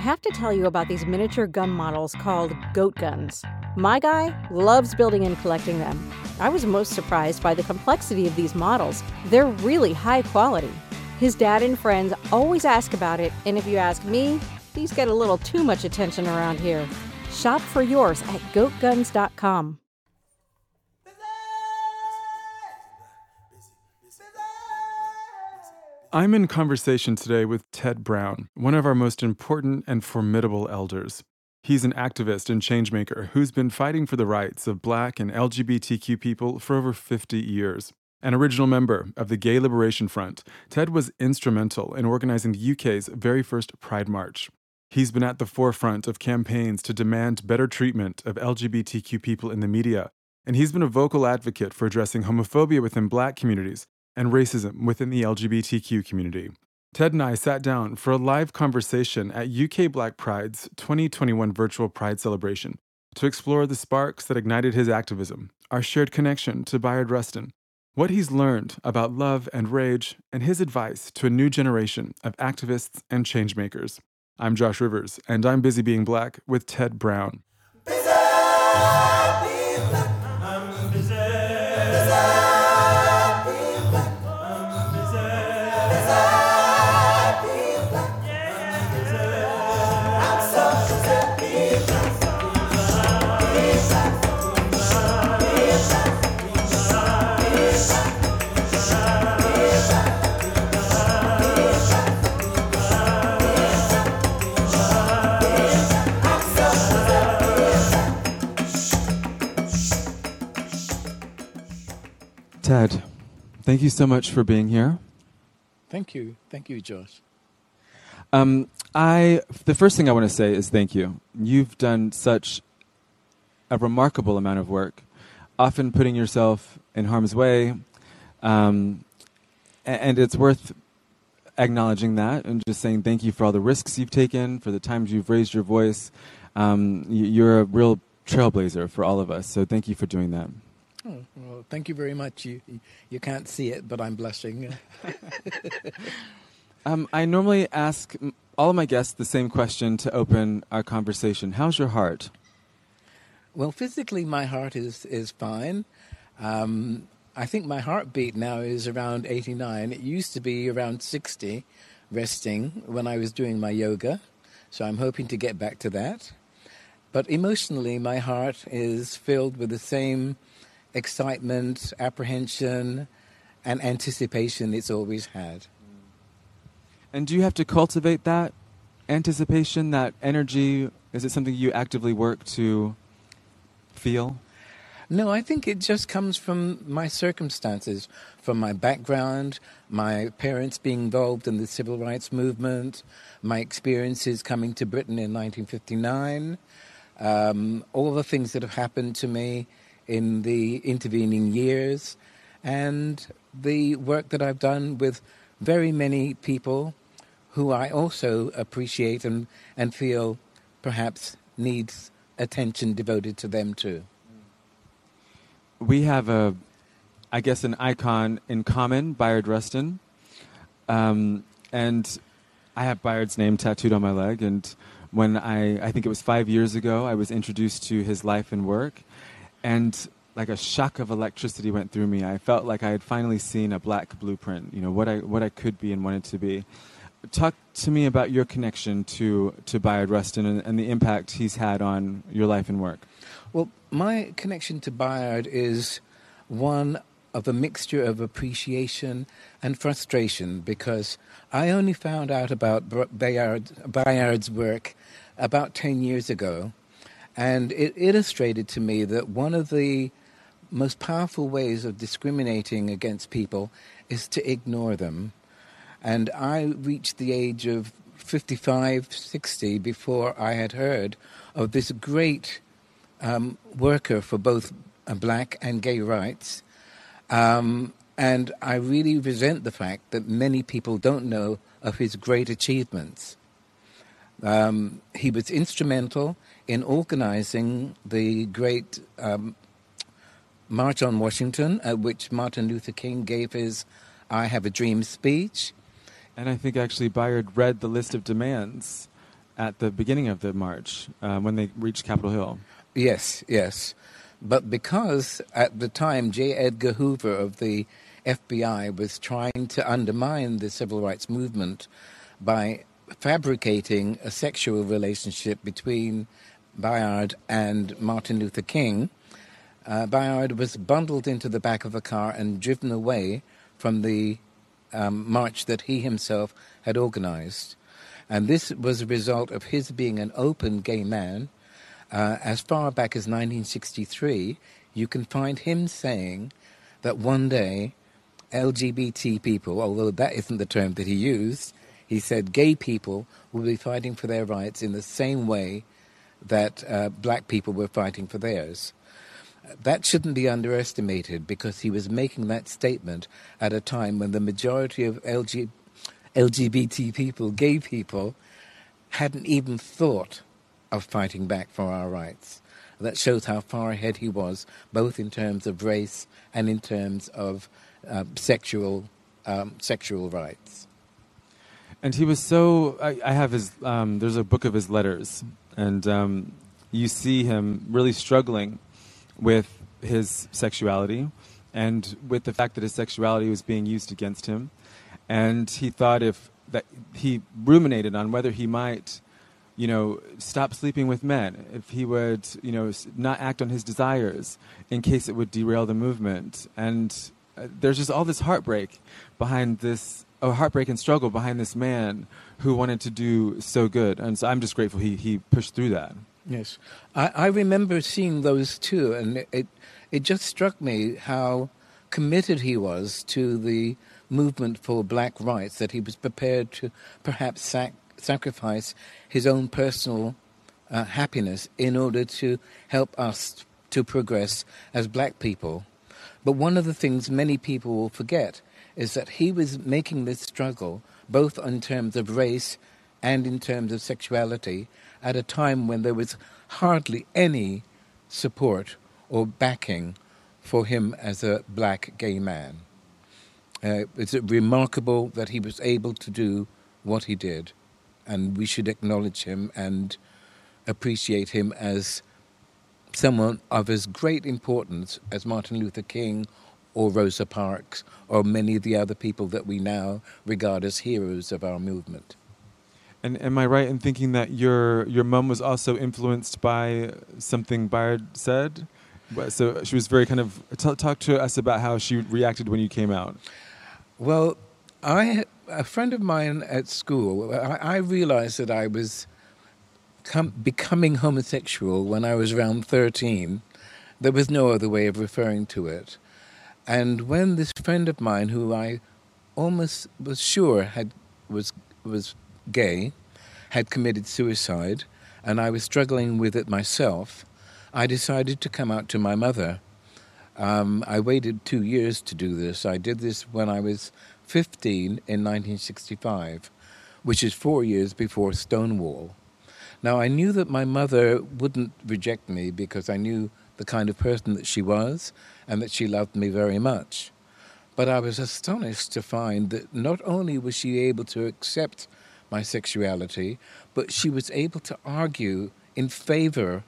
I have to tell you about these miniature gun models called goat guns. My guy loves building and collecting them. I was most surprised by the complexity of these models. They're really high quality. His dad and friends always ask about it, and if you ask me, these get a little too much attention around here. Shop for yours at goatguns.com. I'm in conversation today with Ted Brown, one of our most important and formidable elders. He's an activist and changemaker who's been fighting for the rights of Black and LGBTQ people for over 50 years. An original member of the Gay Liberation Front, Ted was instrumental in organizing the UK's very first Pride March. He's been at the forefront of campaigns to demand better treatment of LGBTQ people in the media, and he's been a vocal advocate for addressing homophobia within black communities and racism within the LGBTQ community. Ted and I sat down for a live conversation at UK Black Pride's 2021 virtual Pride celebration to explore the sparks that ignited his activism, our shared connection to Bayard Rustin, what he's learned about love and rage, and his advice to a new generation of activists and changemakers. I'm Josh Rivers, and I'm busy being black with Ted Brown. Ted, thank you so much for being here. Thank you. Thank you, Josh. Um, I the first thing I want to say is thank you. You've done such a remarkable amount of work, often putting yourself in harm's way, um, and it's worth acknowledging that and just saying thank you for all the risks you've taken, for the times you've raised your voice. Um, you're a real trailblazer for all of us. So thank you for doing that. Oh, well, thank you very much. You you can't see it, but I'm blushing. um, I normally ask all of my guests the same question to open our conversation. How's your heart? Well, physically, my heart is is fine. Um, I think my heartbeat now is around 89. It used to be around 60, resting when I was doing my yoga. So I'm hoping to get back to that. But emotionally, my heart is filled with the same excitement, apprehension, and anticipation it's always had. And do you have to cultivate that anticipation, that energy? Is it something you actively work to feel? No, I think it just comes from my circumstances, from my background, my parents being involved in the civil rights movement, my experiences coming to Britain in 1959, um, all the things that have happened to me in the intervening years, and the work that I've done with very many people who I also appreciate and, and feel perhaps needs attention devoted to them too. We have a, I guess, an icon in common, Bayard Rustin. Um, and I have Bayard's name tattooed on my leg. And when I, I think it was five years ago, I was introduced to his life and work and like a shock of electricity went through me. I felt like I had finally seen a black blueprint, you know, what I what I could be and wanted to be. Talk to me about your connection to to Bayard Rustin and, and the impact he's had on your life and work. Well, my connection to Bayard is one of a mixture of appreciation and frustration because I only found out about Bayard, Bayard's work about 10 years ago and it illustrated to me that one of the most powerful ways of discriminating against people is to ignore them. And I reached the age of 55, 60 before I had heard of this great um, worker for both uh, black and gay rights. Um, and I really resent the fact that many people don't know of his great achievements. Um, he was instrumental in organizing the great um, March on Washington, at which Martin Luther King gave his I Have a Dream speech. And I think actually Bayard read the list of demands at the beginning of the march uh, when they reached Capitol Hill. Yes, yes. But because at the time J. Edgar Hoover of the FBI was trying to undermine the civil rights movement by fabricating a sexual relationship between Bayard and Martin Luther King, uh, Bayard was bundled into the back of a car and driven away from the um, march that he himself had organized. And this was a result of his being an open gay man. Uh, as far back as 1963, you can find him saying that one day LGBT people, although that isn't the term that he used, he said gay people will be fighting for their rights in the same way that uh, black people were fighting for theirs. That shouldn't be underestimated because he was making that statement at a time when the majority of LG, LGBT people, gay people, hadn't even thought of fighting back for our rights. That shows how far ahead he was, both in terms of race and in terms of uh, sexual um, sexual rights. And he was so. I, I have his. Um, there's a book of his letters, and um, you see him really struggling with his sexuality and with the fact that his sexuality was being used against him. And he thought if that he ruminated on whether he might, you know, stop sleeping with men, if he would, you know, not act on his desires in case it would derail the movement. And uh, there's just all this heartbreak behind this, a heartbreak and struggle behind this man who wanted to do so good. And so I'm just grateful he, he pushed through that. Yes, I, I remember seeing those too, and it it just struck me how committed he was to the movement for black rights. That he was prepared to perhaps sac- sacrifice his own personal uh, happiness in order to help us to progress as black people. But one of the things many people will forget is that he was making this struggle both in terms of race and in terms of sexuality at a time when there was hardly any support or backing for him as a black gay man. Uh, it's remarkable that he was able to do what he did, and we should acknowledge him and appreciate him as someone of as great importance as Martin Luther King or Rosa Parks or many of the other people that we now regard as heroes of our movement. And am I right in thinking that your your mom was also influenced by something Bayard said? So she was very kind of t- talk to us about how she reacted when you came out. Well, I a friend of mine at school. I, I realized that I was com- becoming homosexual when I was around thirteen. There was no other way of referring to it. And when this friend of mine, who I almost was sure had was was gay, had committed suicide, and I was struggling with it myself, I decided to come out to my mother. Um, I waited two years to do this. I did this when I was 15 in 1965, which is four years before Stonewall. Now, I knew that my mother wouldn't reject me because I knew the kind of person that she was and that she loved me very much. But I was astonished to find that not only was she able to accept my sexuality, but she was able to argue in favor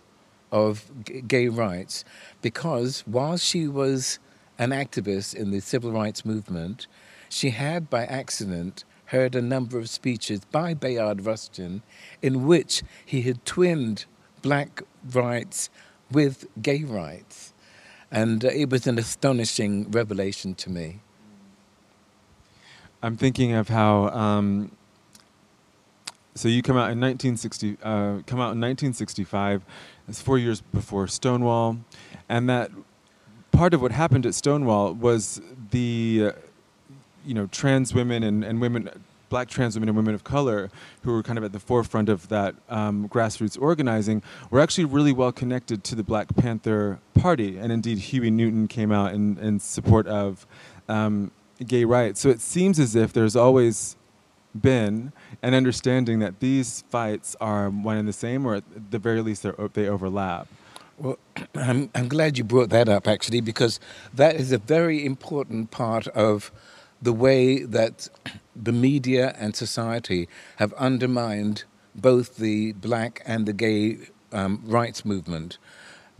of g- gay rights because while she was an activist in the civil rights movement, she had by accident heard a number of speeches by Bayard Rustin in which he had twinned black rights with gay rights. And uh, it was an astonishing revelation to me. I'm thinking of how um, so you come out in 1960, uh, come out in 1965. It's four years before Stonewall, and that part of what happened at Stonewall was the, uh, you know, trans women and, and women, black trans women and women of color, who were kind of at the forefront of that um, grassroots organizing, were actually really well connected to the Black Panther Party, and indeed Huey Newton came out in, in support of um, gay rights. So it seems as if there's always been an understanding that these fights are one and the same, or at the very least they overlap. Well, I'm, I'm glad you brought that up actually, because that is a very important part of the way that the media and society have undermined both the black and the gay um, rights movement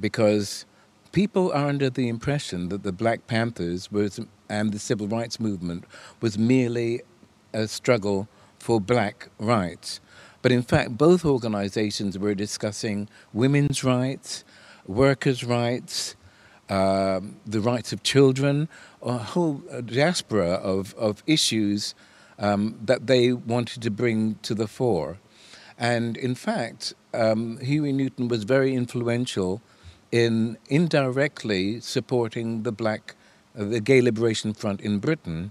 because people are under the impression that the Black Panthers was, and the civil rights movement was merely a struggle for black rights. But in fact, both organizations were discussing women's rights, workers' rights, uh, the rights of children, a whole diaspora of, of issues um, that they wanted to bring to the fore. And in fact, um, Huey Newton was very influential in indirectly supporting the black, uh, the Gay Liberation Front in Britain.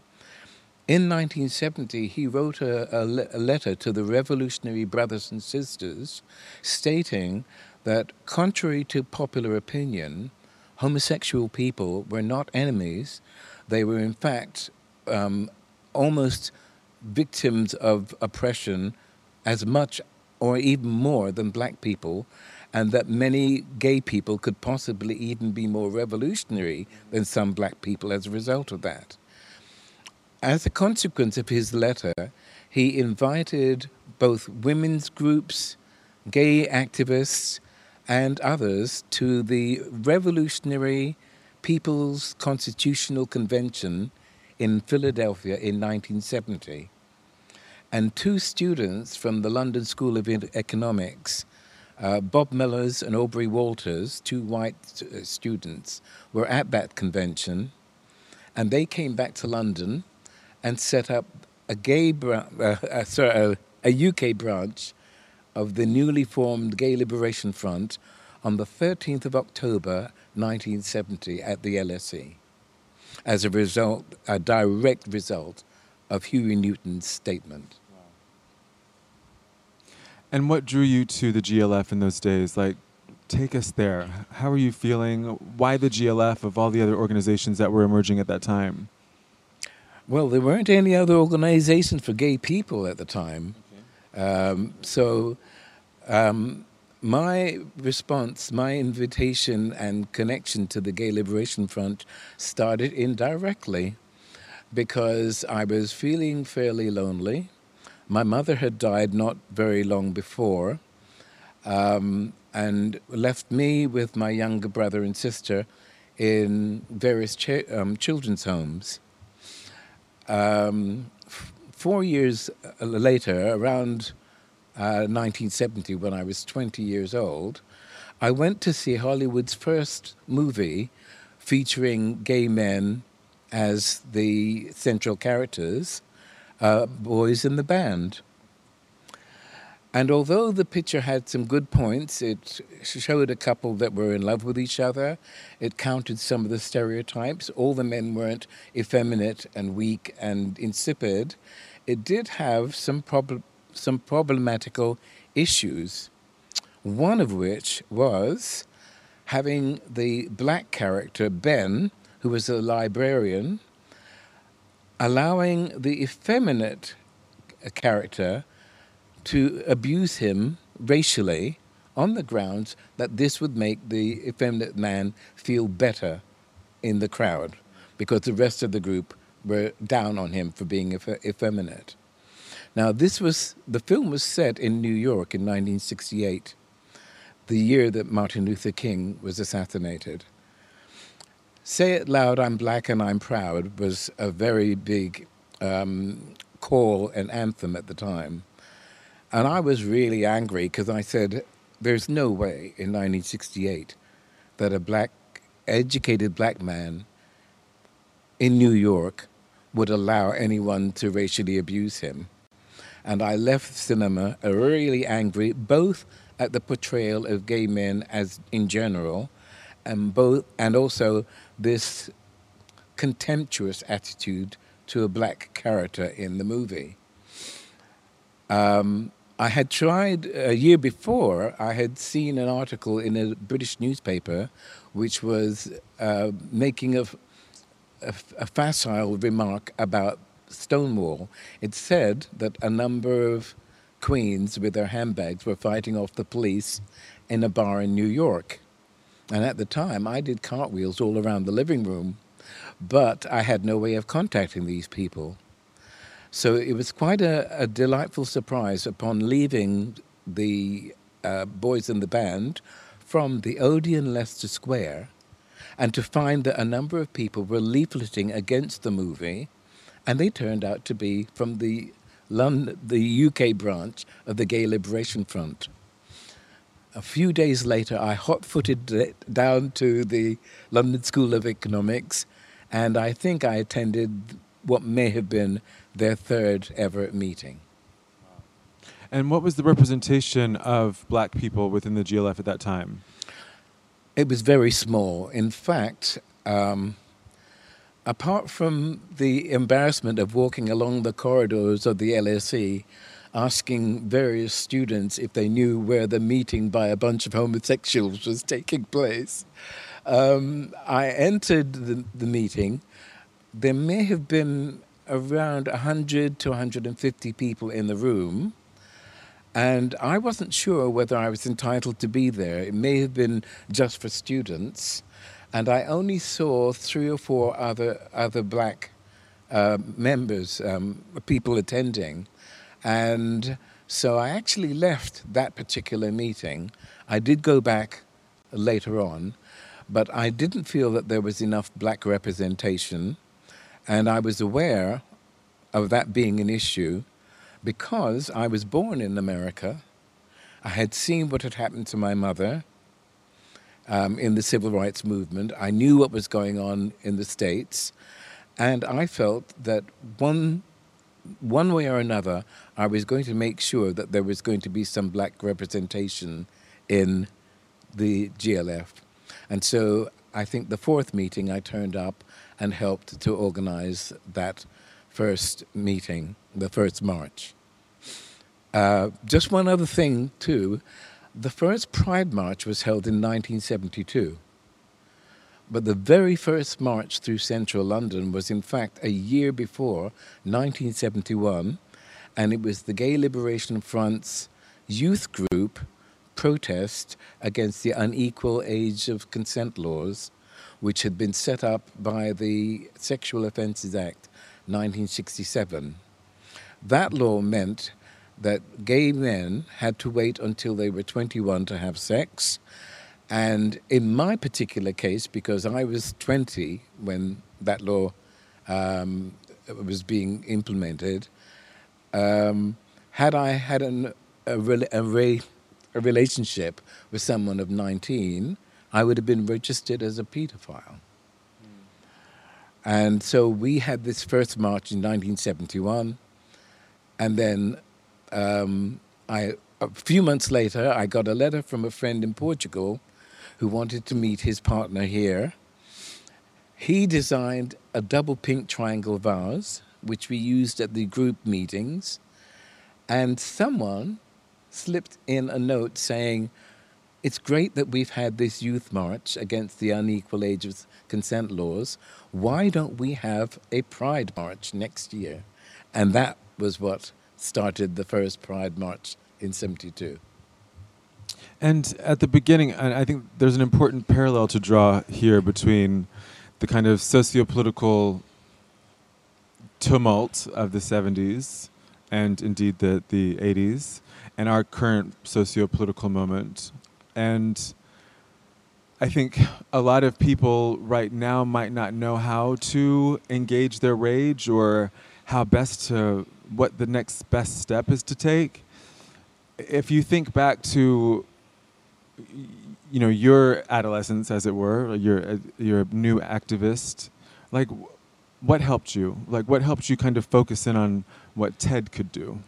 In 1970, he wrote a, a, le- a letter to the revolutionary brothers and sisters stating that, contrary to popular opinion, homosexual people were not enemies. They were, in fact, um, almost victims of oppression as much or even more than black people, and that many gay people could possibly even be more revolutionary than some black people as a result of that. As a consequence of his letter, he invited both women's groups, gay activists, and others to the Revolutionary People's Constitutional Convention in Philadelphia in 1970 and two students from the London School of Economics, uh, Bob Mellors and Aubrey Walters, two white uh, students, were at that convention, and they came back to London and set up a gay, bra- uh, uh sorry, a UK branch of the newly formed Gay Liberation Front on the 13th of October 1970 at the LSE as a result, a direct result of Huey Newton's statement. And what drew you to the GLF in those days? Like, take us there. How are you feeling? Why the GLF of all the other organizations that were emerging at that time? Well, there weren't any other organizations for gay people at the time. Um, so, um, my response, my invitation and connection to the Gay Liberation Front started indirectly because I was feeling fairly lonely. My mother had died not very long before um, and left me with my younger brother and sister in various um, children's homes. Um, four years uh, later, around uh, 1970, when I was 20 years old, I went to see Hollywood's first movie featuring gay men as the central characters uh, boys in the band. And although the picture had some good points, it showed a couple that were in love with each other. It countered some of the stereotypes. All the men weren't effeminate and weak and insipid. It did have some, prob- some problematical issues, one of which was having the black character, Ben, who was a librarian, allowing the effeminate character to abuse him racially on the grounds that this would make the effeminate man feel better in the crowd because the rest of the group were down on him for being eff- effeminate. Now, this was the film was set in New York in 1968, the year that Martin Luther King was assassinated. Say It Loud, I'm Black and I'm Proud was a very big um, call and anthem at the time. And I was really angry because I said, there's no way in 1968 that a black, educated black man in New York would allow anyone to racially abuse him. And I left cinema really angry, both at the portrayal of gay men as in general, and both, and also this contemptuous attitude to a black character in the movie. Um, I had tried a year before, I had seen an article in a British newspaper which was uh, making a, a, facile remark about Stonewall. It said that a number of queens with their handbags were fighting off the police in a bar in New York. And at the time, I did cartwheels all around the living room, but I had no way of contacting these people. So it was quite a, a delightful surprise upon leaving the uh, boys in the band from the Odeon Leicester Square and to find that a number of people were leafleting against the movie, and they turned out to be from the London, the UK branch of the Gay Liberation Front. A few days later, I hot footed it down to the London School of Economics, and I think I attended what may have been their third ever meeting. And what was the representation of black people within the GLF at that time? It was very small. In fact, um, apart from the embarrassment of walking along the corridors of the LSE, asking various students if they knew where the meeting by a bunch of homosexuals was taking place, um, I entered the, the meeting. There may have been around 100 to 150 people in the room. And I wasn't sure whether I was entitled to be there. It may have been just for students. And I only saw three or four other, other black uh, members, um, people attending. And so I actually left that particular meeting. I did go back later on, but I didn't feel that there was enough black representation. And I was aware of that being an issue because I was born in America. I had seen what had happened to my mother um, in the civil rights movement. I knew what was going on in the States. And I felt that one, one way or another, I was going to make sure that there was going to be some black representation in the GLF. And so I think the fourth meeting I turned up and helped to organize that first meeting, the first march. Uh, just one other thing, too. The first Pride March was held in 1972. But the very first march through central London was, in fact, a year before, 1971, and it was the Gay Liberation Front's youth group protest against the unequal age of consent laws, which had been set up by the Sexual Offences Act 1967. That law meant that gay men had to wait until they were 21 to have sex. And in my particular case, because I was 20 when that law um, was being implemented, um, had I had an, a, a, a, relationship with someone of 19, I would have been registered as a pedophile. And so we had this first march in 1971, and then um, I, a few months later, I got a letter from a friend in Portugal who wanted to meet his partner here. He designed a double pink triangle vase, which we used at the group meetings, and someone slipped in a note saying, it's great that we've had this youth march against the unequal age of consent laws. Why don't we have a pride march next year? And that was what started the first pride march in 72. And at the beginning, I think there's an important parallel to draw here between the kind of socio-political tumult of the 70s and indeed the, the 80s and our current socio-political moment and I think a lot of people right now might not know how to engage their rage or how best to, what the next best step is to take. If you think back to, you know, your adolescence, as it were, you're, you're a new activist, like, what helped you? Like, what helped you kind of focus in on what TED could do?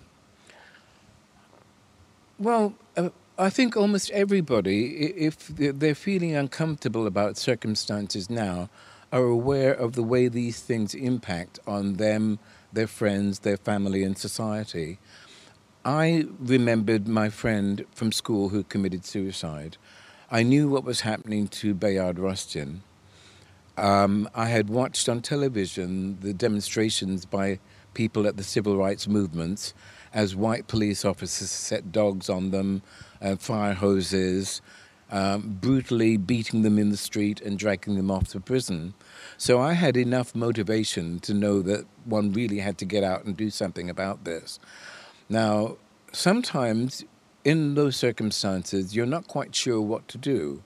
Well, uh, I think almost everybody, if they're feeling uncomfortable about circumstances now, are aware of the way these things impact on them, their friends, their family, and society. I remembered my friend from school who committed suicide. I knew what was happening to Bayard Rustin. Um, I had watched on television the demonstrations by people at the civil rights movements as white police officers set dogs on them, uh, fire hoses, um, brutally beating them in the street and dragging them off to prison. So I had enough motivation to know that one really had to get out and do something about this. Now, sometimes in those circumstances, you're not quite sure what to do.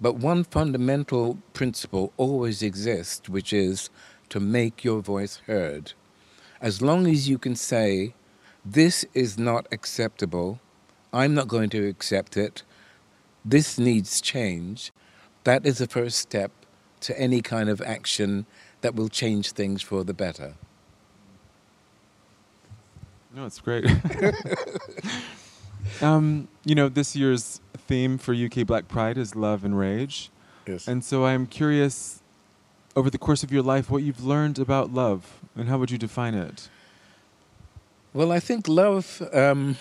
But one fundamental principle always exists, which is to make your voice heard. As long as you can say, this is not acceptable, I'm not going to accept it, this needs change, that is the first step to any kind of action that will change things for the better. No, it's great. um, you know, this year's theme for UK Black Pride is love and rage. Yes. And so I'm curious, over the course of your life, what you've learned about love and how would you define it? Well, I think love um,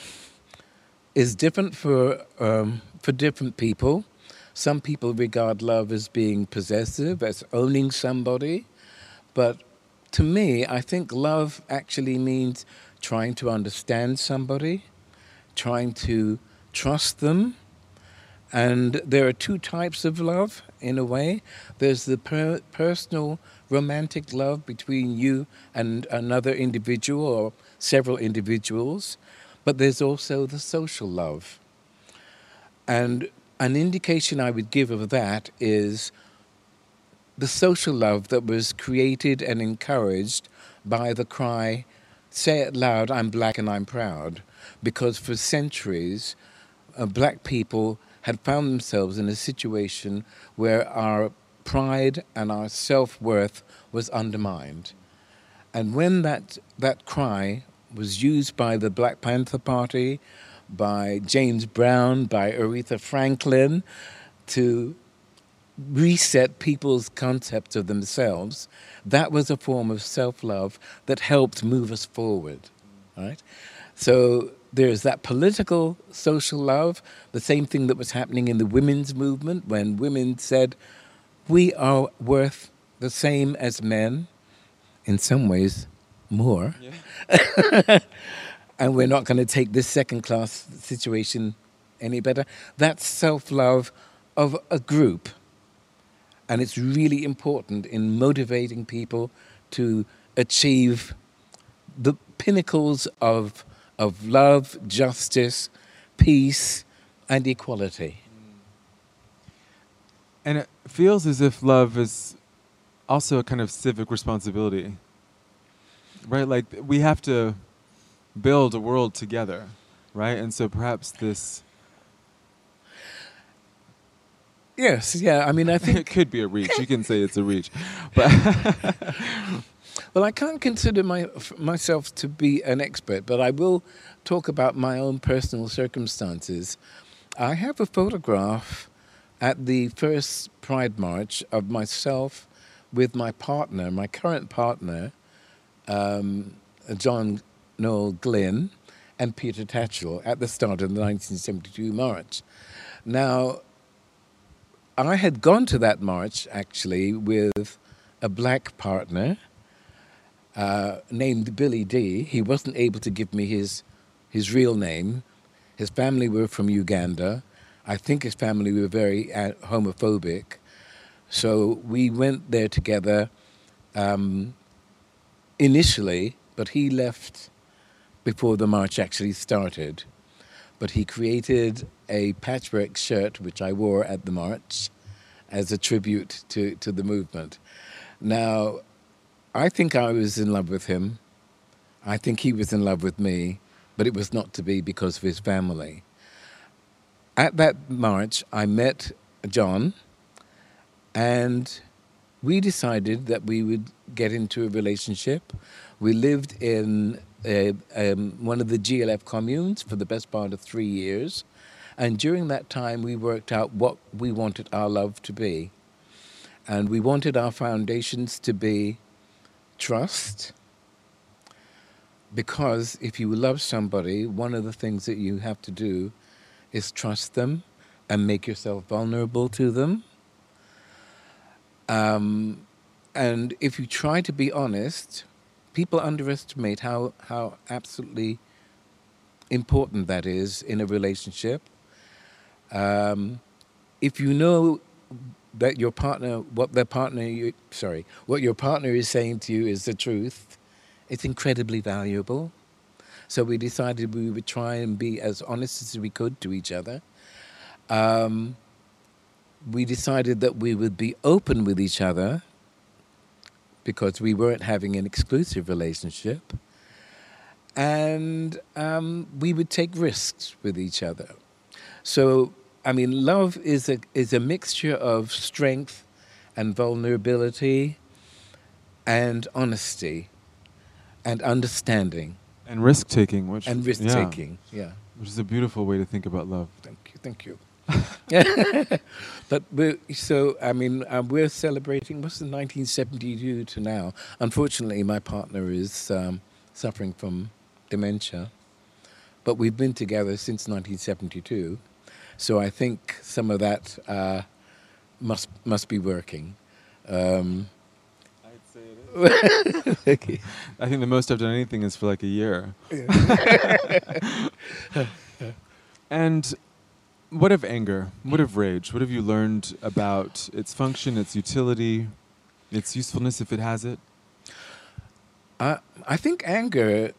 is different for um, for different people. Some people regard love as being possessive, as owning somebody, but to me, I think love actually means trying to understand somebody, trying to trust them. And there are two types of love, in a way. There's the per- personal romantic love between you and another individual or several individuals, but there's also the social love. And an indication I would give of that is the social love that was created and encouraged by the cry, Say it loud, I'm black and I'm proud. Because for centuries, uh, black people had found themselves in a situation where our pride and our self worth was undermined. And when that, that cry was used by the Black Panther Party, by James Brown, by Aretha Franklin to reset people's concept of themselves, that was a form of self love that helped move us forward. Right? So there's that political social love, the same thing that was happening in the women's movement when women said, We are worth the same as men, in some ways, more. Yeah. and we're not going to take this second class situation any better. That's self love of a group and it's really important in motivating people to achieve the pinnacles of, of love, justice, peace, and equality. Mm. And it feels as if love is also a kind of civic responsibility, right? Like we have to build a world together, right? And so perhaps this Yes, yeah. I mean, I think it could be a reach. You can say it's a reach, but well, I can't consider my, myself to be an expert, but I will talk about my own personal circumstances. I have a photograph at the first Pride March of myself with my partner, my current partner, um, John Noel Glynn, and Peter Tatchell at the start of the 1972 march. Now, I had gone to that march actually with a black partner uh, named Billy D. He wasn't able to give me his his real name. His family were from Uganda. I think his family were very uh, homophobic. So we went there together um, initially, but he left before the march actually started. But he created a patchwork shirt, which I wore at the march as a tribute to, to the movement. Now, I think I was in love with him. I think he was in love with me, but it was not to be because of his family. At that march, I met John, and we decided that we would get into a relationship. We lived in uh, um, one of the GLF communes for the best part of three years. And during that time, we worked out what we wanted our love to be. And we wanted our foundations to be trust. Because if you love somebody, one of the things that you have to do is trust them and make yourself vulnerable to them. Um, and if you try to be honest, people underestimate how, how absolutely important that is in a relationship. Um, if you know that your partner, what their partner, you, sorry, what your partner is saying to you is the truth, it's incredibly valuable. So we decided we would try and be as honest as we could to each other. Um, we decided that we would be open with each other because we weren't having an exclusive relationship. And um, we would take risks with each other. So, I mean, love is a, is a mixture of strength and vulnerability and honesty and understanding and risk taking, which and risk taking. Yeah. yeah, which is a beautiful way to think about love. Thank you, thank you. but we're, so I mean um, we're celebrating what's the 1972 to now. Unfortunately, my partner is um, suffering from dementia, but we've been together since 1972. So I think some of that uh, must must be working. Um, okay. I think the most I've done anything is for like a year. and what of anger? What of rage? What have you learned about its function, its utility, its usefulness if it has it? I think anger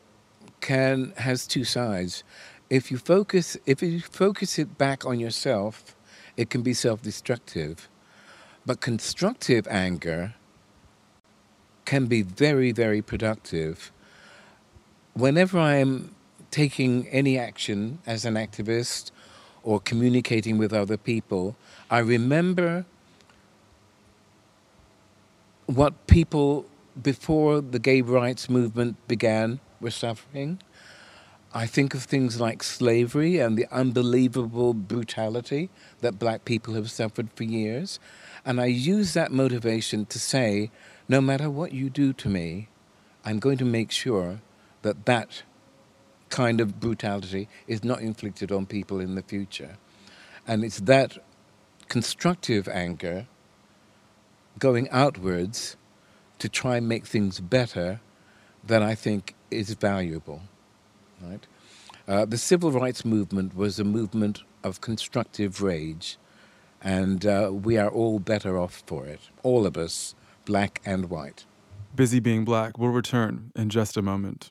can has two sides. If you focus if you focus it back on yourself, it can be self-destructive. But constructive anger can be very, very productive. Whenever I'm taking any action as an activist or communicating with other people, I remember what people before the gay rights movement began were suffering. I think of things like slavery and the unbelievable brutality that black people have suffered for years. And I use that motivation to say, no matter what you do to me, I'm going to make sure that that kind of brutality is not inflicted on people in the future. And it's that constructive anger going outwards to try and make things better that I think is valuable. Right? Uh, the civil rights movement was a movement of constructive rage, and uh, we are all better off for it, all of us black and white. Busy Being Black will return in just a moment.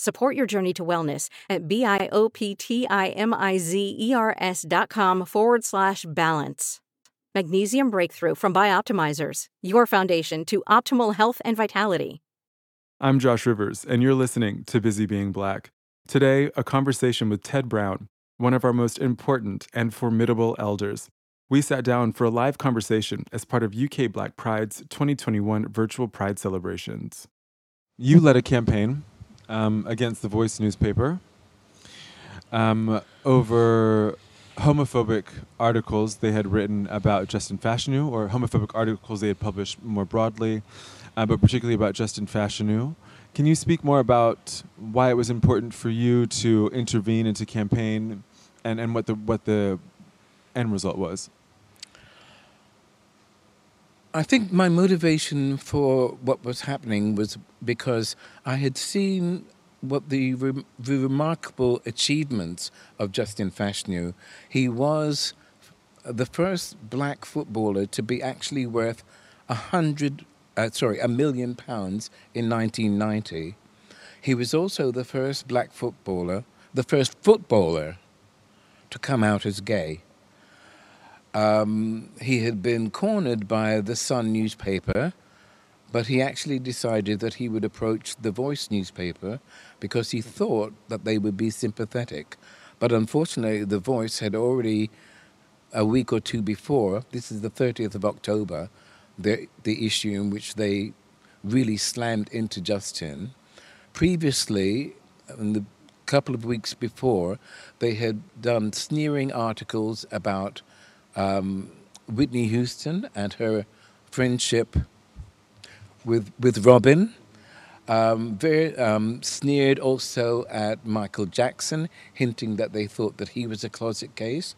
Support your journey to wellness at B-I-O-P-T-I-M-I-Z-E-R-S dot com forward slash balance. Magnesium Breakthrough from Bioptimizers, your foundation to optimal health and vitality. I'm Josh Rivers, and you're listening to Busy Being Black. Today, a conversation with Ted Brown, one of our most important and formidable elders. We sat down for a live conversation as part of UK Black Pride's 2021 virtual Pride celebrations. You led a campaign um, against the Voice newspaper um, over homophobic articles they had written about Justin Fashanu, or homophobic articles they had published more broadly, uh, but particularly about Justin Fashanu. Can you speak more about why it was important for you to intervene and to campaign, and, and what the what the end result was? I think my motivation for what was happening was because I had seen what the, re- the remarkable achievements of Justin Fashanu. He was the first black footballer to be actually worth a hundred, uh, sorry, a million pounds in 1990. He was also the first black footballer, the first footballer to come out as gay. Um, he had been cornered by the Sun newspaper, but he actually decided that he would approach the Voice newspaper because he thought that they would be sympathetic. But unfortunately, the Voice had already, a week or two before, this is the 30th of October, the, the issue in which they really slammed into Justin. Previously, in the couple of weeks before, they had done sneering articles about um, Whitney Houston and her friendship with with Robin. Um, very um, sneered also at Michael Jackson, hinting that they thought that he was a closet case.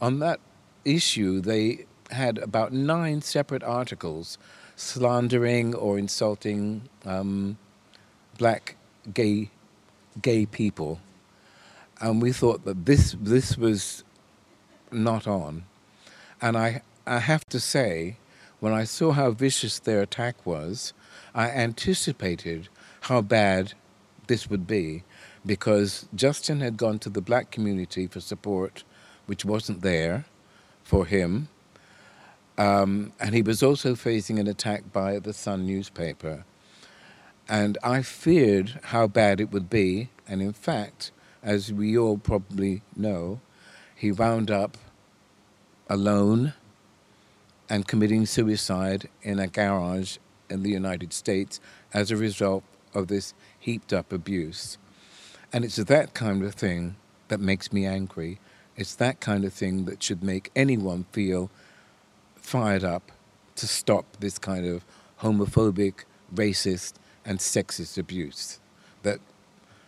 On that issue, they had about nine separate articles slandering or insulting um, black gay gay people, and we thought that this this was not on. And I I have to say, when I saw how vicious their attack was, I anticipated how bad this would be, because Justin had gone to the black community for support, which wasn't there for him. Um, and he was also facing an attack by the Sun newspaper. And I feared how bad it would be. And in fact, as we all probably know, he wound up alone and committing suicide in a garage in the United States as a result of this heaped up abuse. And it's that kind of thing that makes me angry. It's that kind of thing that should make anyone feel fired up to stop this kind of homophobic, racist, and sexist abuse that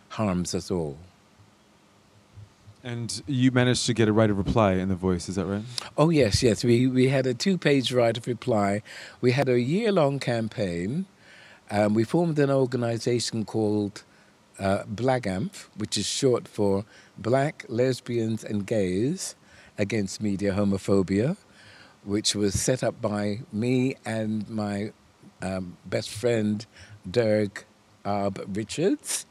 harms us all. And you managed to get a right of reply in the voice, is that right? Oh, yes, yes. We, we had a two page right of reply. We had a year long campaign. Um, we formed an organization called uh, BLAGAMF, which is short for Black Lesbians and Gays Against Media Homophobia, which was set up by me and my um, best friend, Dirk Arb Richards.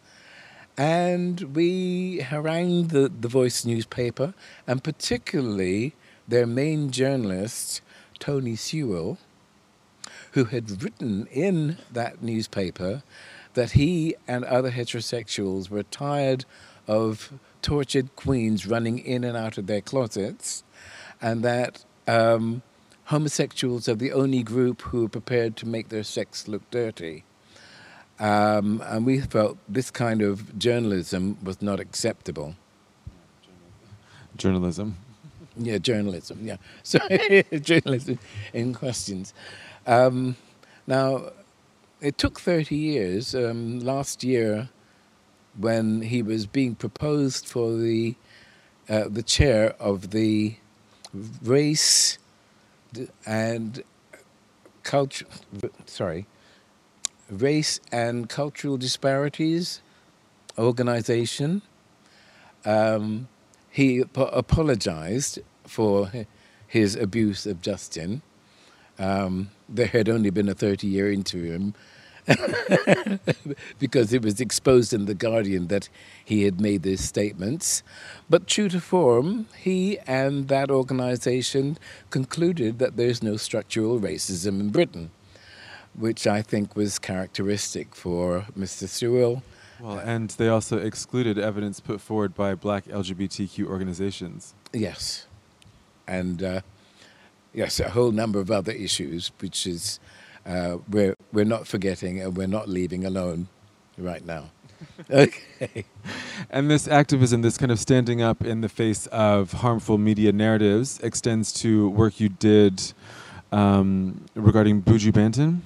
And we harangued the, the Voice newspaper, and particularly their main journalist, Tony Sewell, who had written in that newspaper that he and other heterosexuals were tired of tortured queens running in and out of their closets, and that um, homosexuals are the only group who are prepared to make their sex look dirty. Um, and we felt this kind of journalism was not acceptable. Journalism. Yeah, journalism. Yeah, sorry, journalism in questions. Um, now, it took 30 years. Um, last year, when he was being proposed for the uh, the chair of the race and culture, sorry, race and cultural disparities organization. Um, he ap- apologized for his abuse of Justin. Um, there had only been a 30 year interim because it was exposed in The Guardian that he had made these statements. But true to form, he and that organization concluded that there's no structural racism in Britain, which I think was characteristic for Mr. Sewell. Well, and they also excluded evidence put forward by black LGBTQ organizations. Yes. And uh, yes, a whole number of other issues, which is uh, we're, we're not forgetting and we're not leaving alone right now. okay. And this activism, this kind of standing up in the face of harmful media narratives, extends to work you did um, regarding Buju Banton?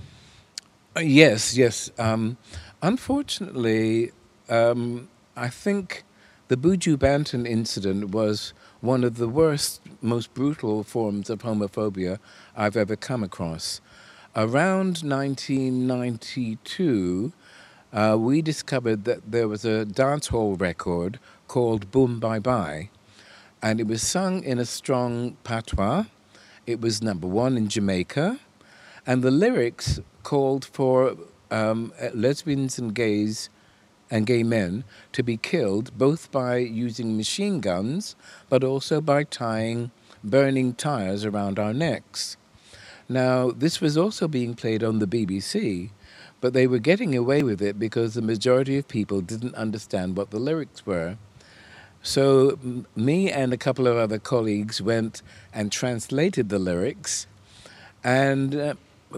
Yes, yes. Um, unfortunately, um, I think the Buju Banton incident was one of the worst, most brutal forms of homophobia I've ever come across. Around 1992, uh, we discovered that there was a dance hall record called Boom Bye Bye, and it was sung in a strong patois. It was number one in Jamaica, and the lyrics called for um, lesbians and gays and gay men to be killed both by using machine guns but also by tying burning tires around our necks. Now, this was also being played on the BBC, but they were getting away with it because the majority of people didn't understand what the lyrics were. So, me and a couple of other colleagues went and translated the lyrics, and uh,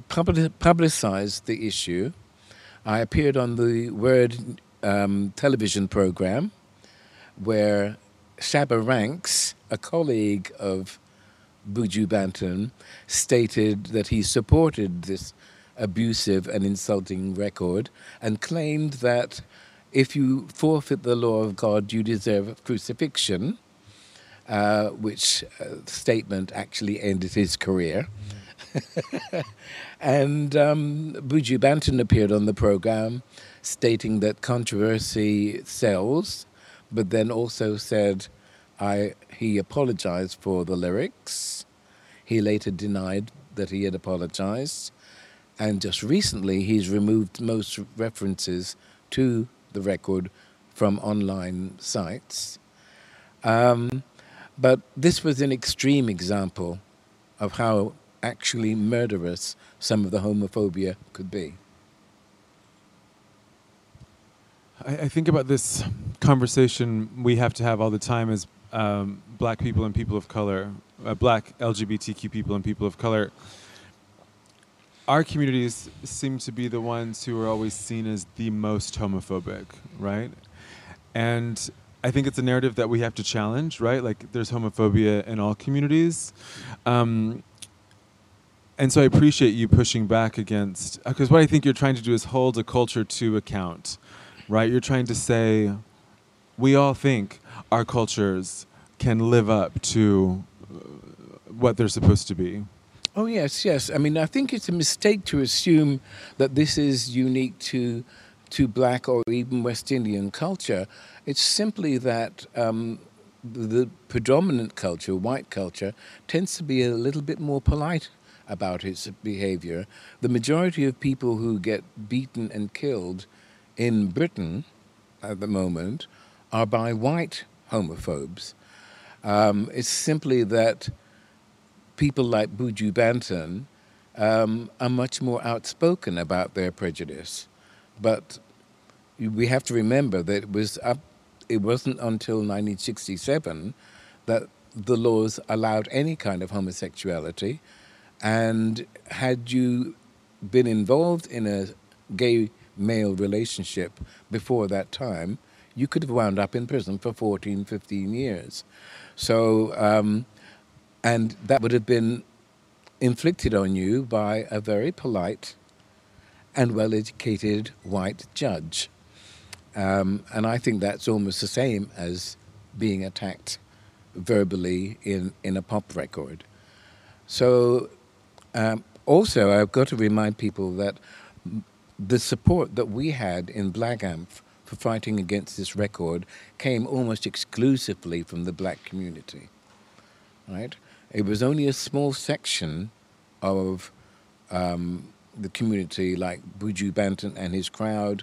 publicized the issue. I appeared on the Word um, television program where Shabba Ranks, a colleague of Buju Banton, stated that he supported this abusive and insulting record and claimed that if you forfeit the law of God, you deserve crucifixion, uh, which uh, statement actually ended his career. and um, Buju Banton appeared on the program stating that controversy sells, but then also said I, he apologized for the lyrics. He later denied that he had apologized. And just recently, he's removed most references to the record from online sites. Um, but this was an extreme example of how actually murderous some of the homophobia could be. I, I think about this conversation we have to have all the time as um, black people and people of color, uh, black LGBTQ people and people of color our communities seem to be the ones who are always seen as the most homophobic, right? And I think it's a narrative that we have to challenge, right? Like there's homophobia in all communities. Um, and so I appreciate you pushing back against, because what I think you're trying to do is hold a culture to account, right? You're trying to say, we all think our cultures can live up to uh, what they're supposed to be. Oh, yes, yes. I mean, I think it's a mistake to assume that this is unique to, to black or even West Indian culture. It's simply that um, the predominant culture, white culture, tends to be a little bit more polite about its behavior. The majority of people who get beaten and killed in Britain at the moment are by white homophobes. Um, it's simply that people like Buju Banton um, are much more outspoken about their prejudice. But we have to remember that it was up, it wasn't until 1967 that the laws allowed any kind of homosexuality. And had you been involved in a gay male relationship before that time, you could have wound up in prison for 14, 15 years. So um, and that would have been inflicted on you by a very polite and well educated white judge. Um, and I think that's almost the same as being attacked verbally in, in a pop record. So, um, also, I've got to remind people that the support that we had in Black Amph for fighting against this record came almost exclusively from the black community. Right? It was only a small section of um, the community, like Buju Banton and his crowd,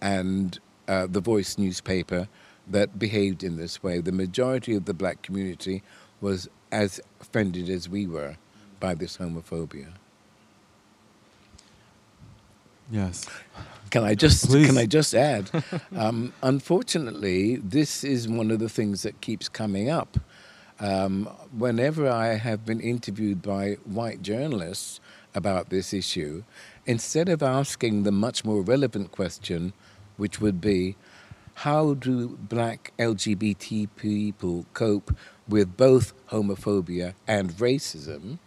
and uh, the Voice newspaper, that behaved in this way. The majority of the black community was as offended as we were by this homophobia. Yes. Can I just Please. can I just add? um, unfortunately, this is one of the things that keeps coming up um, whenever I have been interviewed by white journalists about this issue, instead of asking the much more relevant question, which would be, how do black LGBT people cope with both homophobia and racism?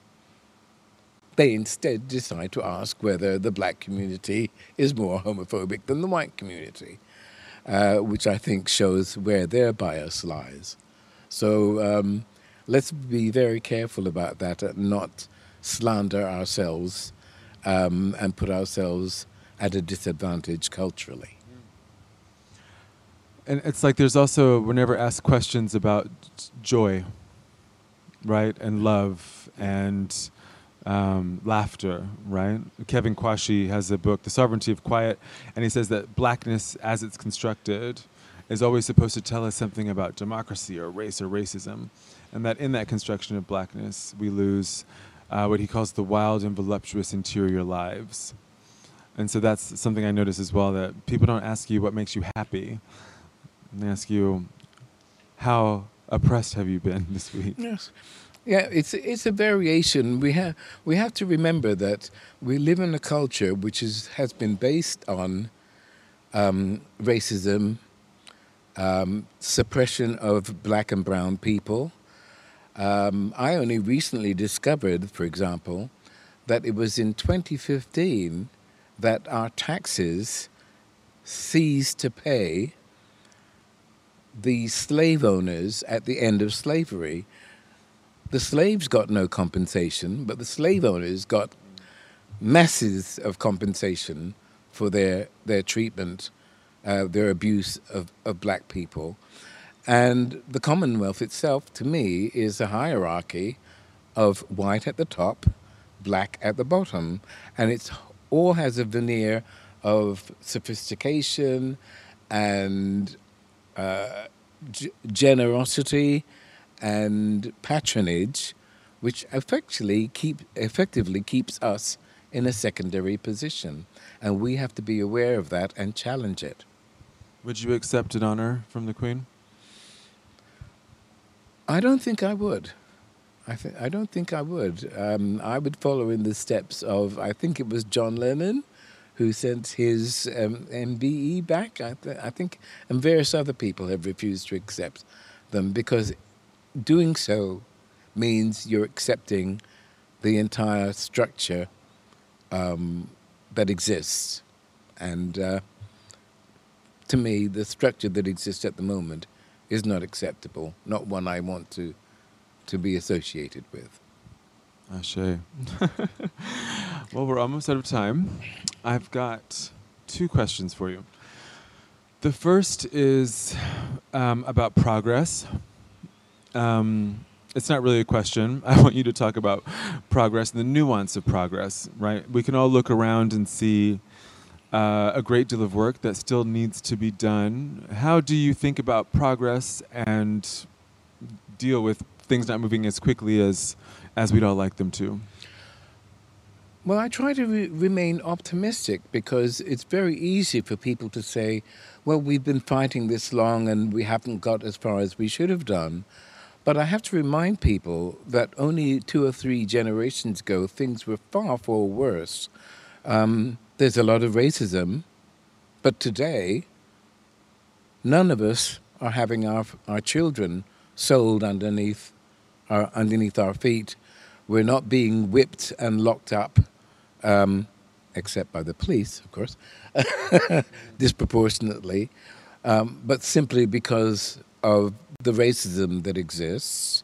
They instead decide to ask whether the black community is more homophobic than the white community, uh, which I think shows where their bias lies. So um, let's be very careful about that and not slander ourselves um, and put ourselves at a disadvantage culturally. And it's like there's also, we're never asked questions about joy, right? And love and um, laughter, right? Kevin Quashie has a book, The Sovereignty of Quiet, and he says that blackness, as it's constructed, is always supposed to tell us something about democracy or race or racism, and that in that construction of blackness, we lose uh, what he calls the wild and voluptuous interior lives. And so that's something I notice as well that people don't ask you what makes you happy. They ask you, how oppressed have you been this week? Yes. Yeah, it's it's a variation. We have we have to remember that we live in a culture which is has been based on um, racism, um, suppression of black and brown people. Um, I only recently discovered, for example, that it was in 2015 that our taxes ceased to pay the slave owners at the end of slavery. The slaves got no compensation, but the slave owners got masses of compensation for their, their treatment, uh, their abuse of, of black people. And the Commonwealth itself, to me, is a hierarchy of white at the top, black at the bottom. And it all has a veneer of sophistication and uh, generosity and patronage, which effectively, keep, effectively keeps us in a secondary position. And we have to be aware of that and challenge it. Would you accept an honor from the Queen? I don't think I would. I, th- I don't think I would. Um, I would follow in the steps of, I think it was John Lennon who sent his um, MBE back, I, th- I think, and various other people have refused to accept them because doing so means you're accepting the entire structure um, that exists. And uh, to me, the structure that exists at the moment is not acceptable, not one I want to, to be associated with. Ashe. well, we're almost out of time. I've got two questions for you. The first is um, about progress. Um, it's not really a question. I want you to talk about progress and the nuance of progress, right? We can all look around and see uh, a great deal of work that still needs to be done. How do you think about progress and deal with things not moving as quickly as, as we'd all like them to? Well, I try to re- remain optimistic because it's very easy for people to say, well, we've been fighting this long and we haven't got as far as we should have done. But I have to remind people that only two or three generations ago, things were far, far worse. Um, there's a lot of racism, but today, none of us are having our, our children sold underneath our, underneath our feet. We're not being whipped and locked up, um, except by the police, of course, disproportionately, um, but simply because of the racism that exists.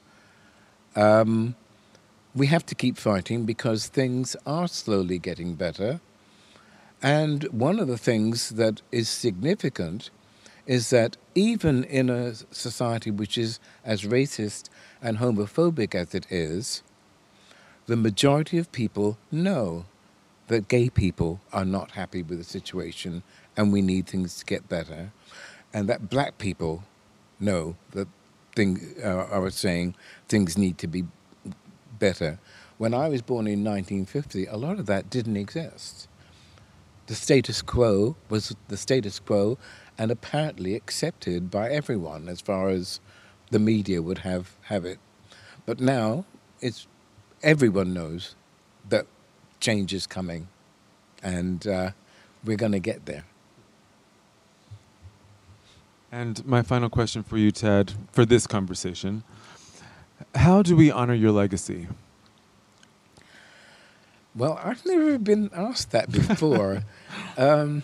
Um, we have to keep fighting because things are slowly getting better. And one of the things that is significant is that even in a society which is as racist and homophobic as it is, the majority of people know that gay people are not happy with the situation and we need things to get better, and that black people know that things uh, are saying things need to be better. When I was born in 1950, a lot of that didn't exist. The status quo was the status quo and apparently accepted by everyone as far as the media would have, have it. But now it's everyone knows that change is coming and uh, we're going to get there. And my final question for you, Ted, for this conversation How do we honor your legacy? Well, I've never been asked that before. um,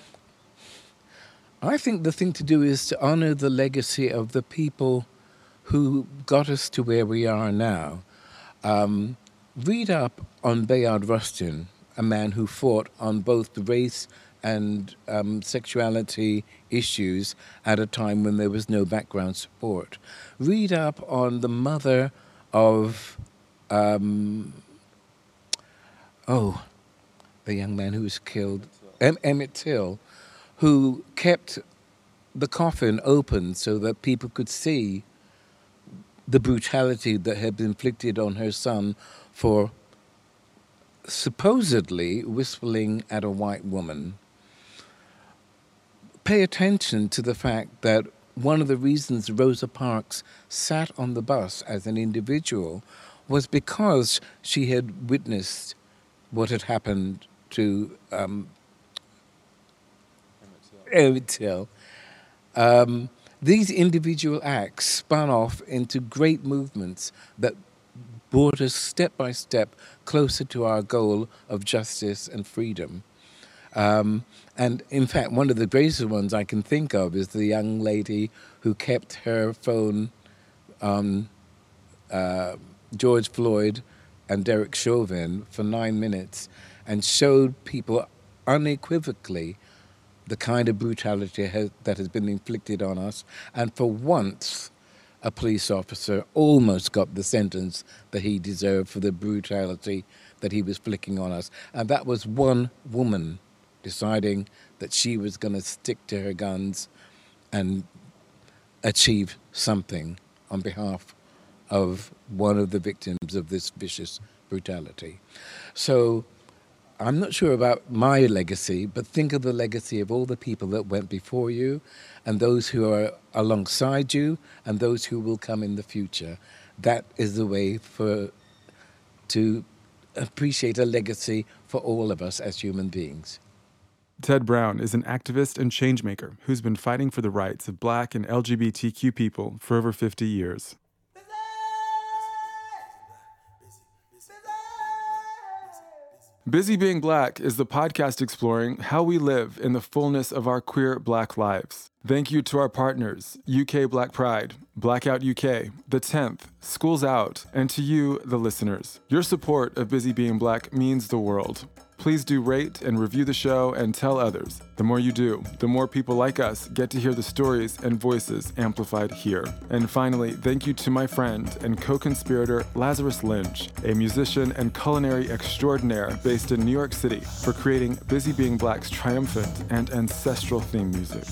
I think the thing to do is to honor the legacy of the people who got us to where we are now. Um, read up on Bayard Rustin, a man who fought on both the race and um, sexuality issues at a time when there was no background support. Read up on the mother of, um, oh, the young man who was killed, em- Emmett Till, who kept the coffin open so that people could see the brutality that had been inflicted on her son for supposedly whistling at a white woman pay attention to the fact that one of the reasons Rosa Parks sat on the bus as an individual was because she had witnessed what had happened to um, Emmett Till. Um, these individual acts spun off into great movements that brought us step by step closer to our goal of justice and freedom. Um, and in fact, one of the greatest ones I can think of is the young lady who kept her phone on uh, George Floyd and Derek Chauvin for nine minutes and showed people unequivocally the kind of brutality has, that has been inflicted on us. And for once, a police officer almost got the sentence that he deserved for the brutality that he was flicking on us. And that was one woman deciding that she was going to stick to her guns and achieve something on behalf of one of the victims of this vicious brutality. So I'm not sure about my legacy, but think of the legacy of all the people that went before you and those who are alongside you and those who will come in the future. That is the way for to appreciate a legacy for all of us as human beings. Ted Brown is an activist and changemaker who's been fighting for the rights of black and LGBTQ people for over 50 years. Busy Being Black is the podcast exploring how we live in the fullness of our queer black lives. Thank you to our partners, UK Black Pride, Blackout UK, The 10th, Schools Out, and to you, the listeners. Your support of Busy Being Black means the world. Please do rate and review the show and tell others. The more you do, the more people like us get to hear the stories and voices amplified here. And finally, thank you to my friend and co conspirator Lazarus Lynch, a musician and culinary extraordinaire based in New York City, for creating Busy Being Black's triumphant and ancestral theme music.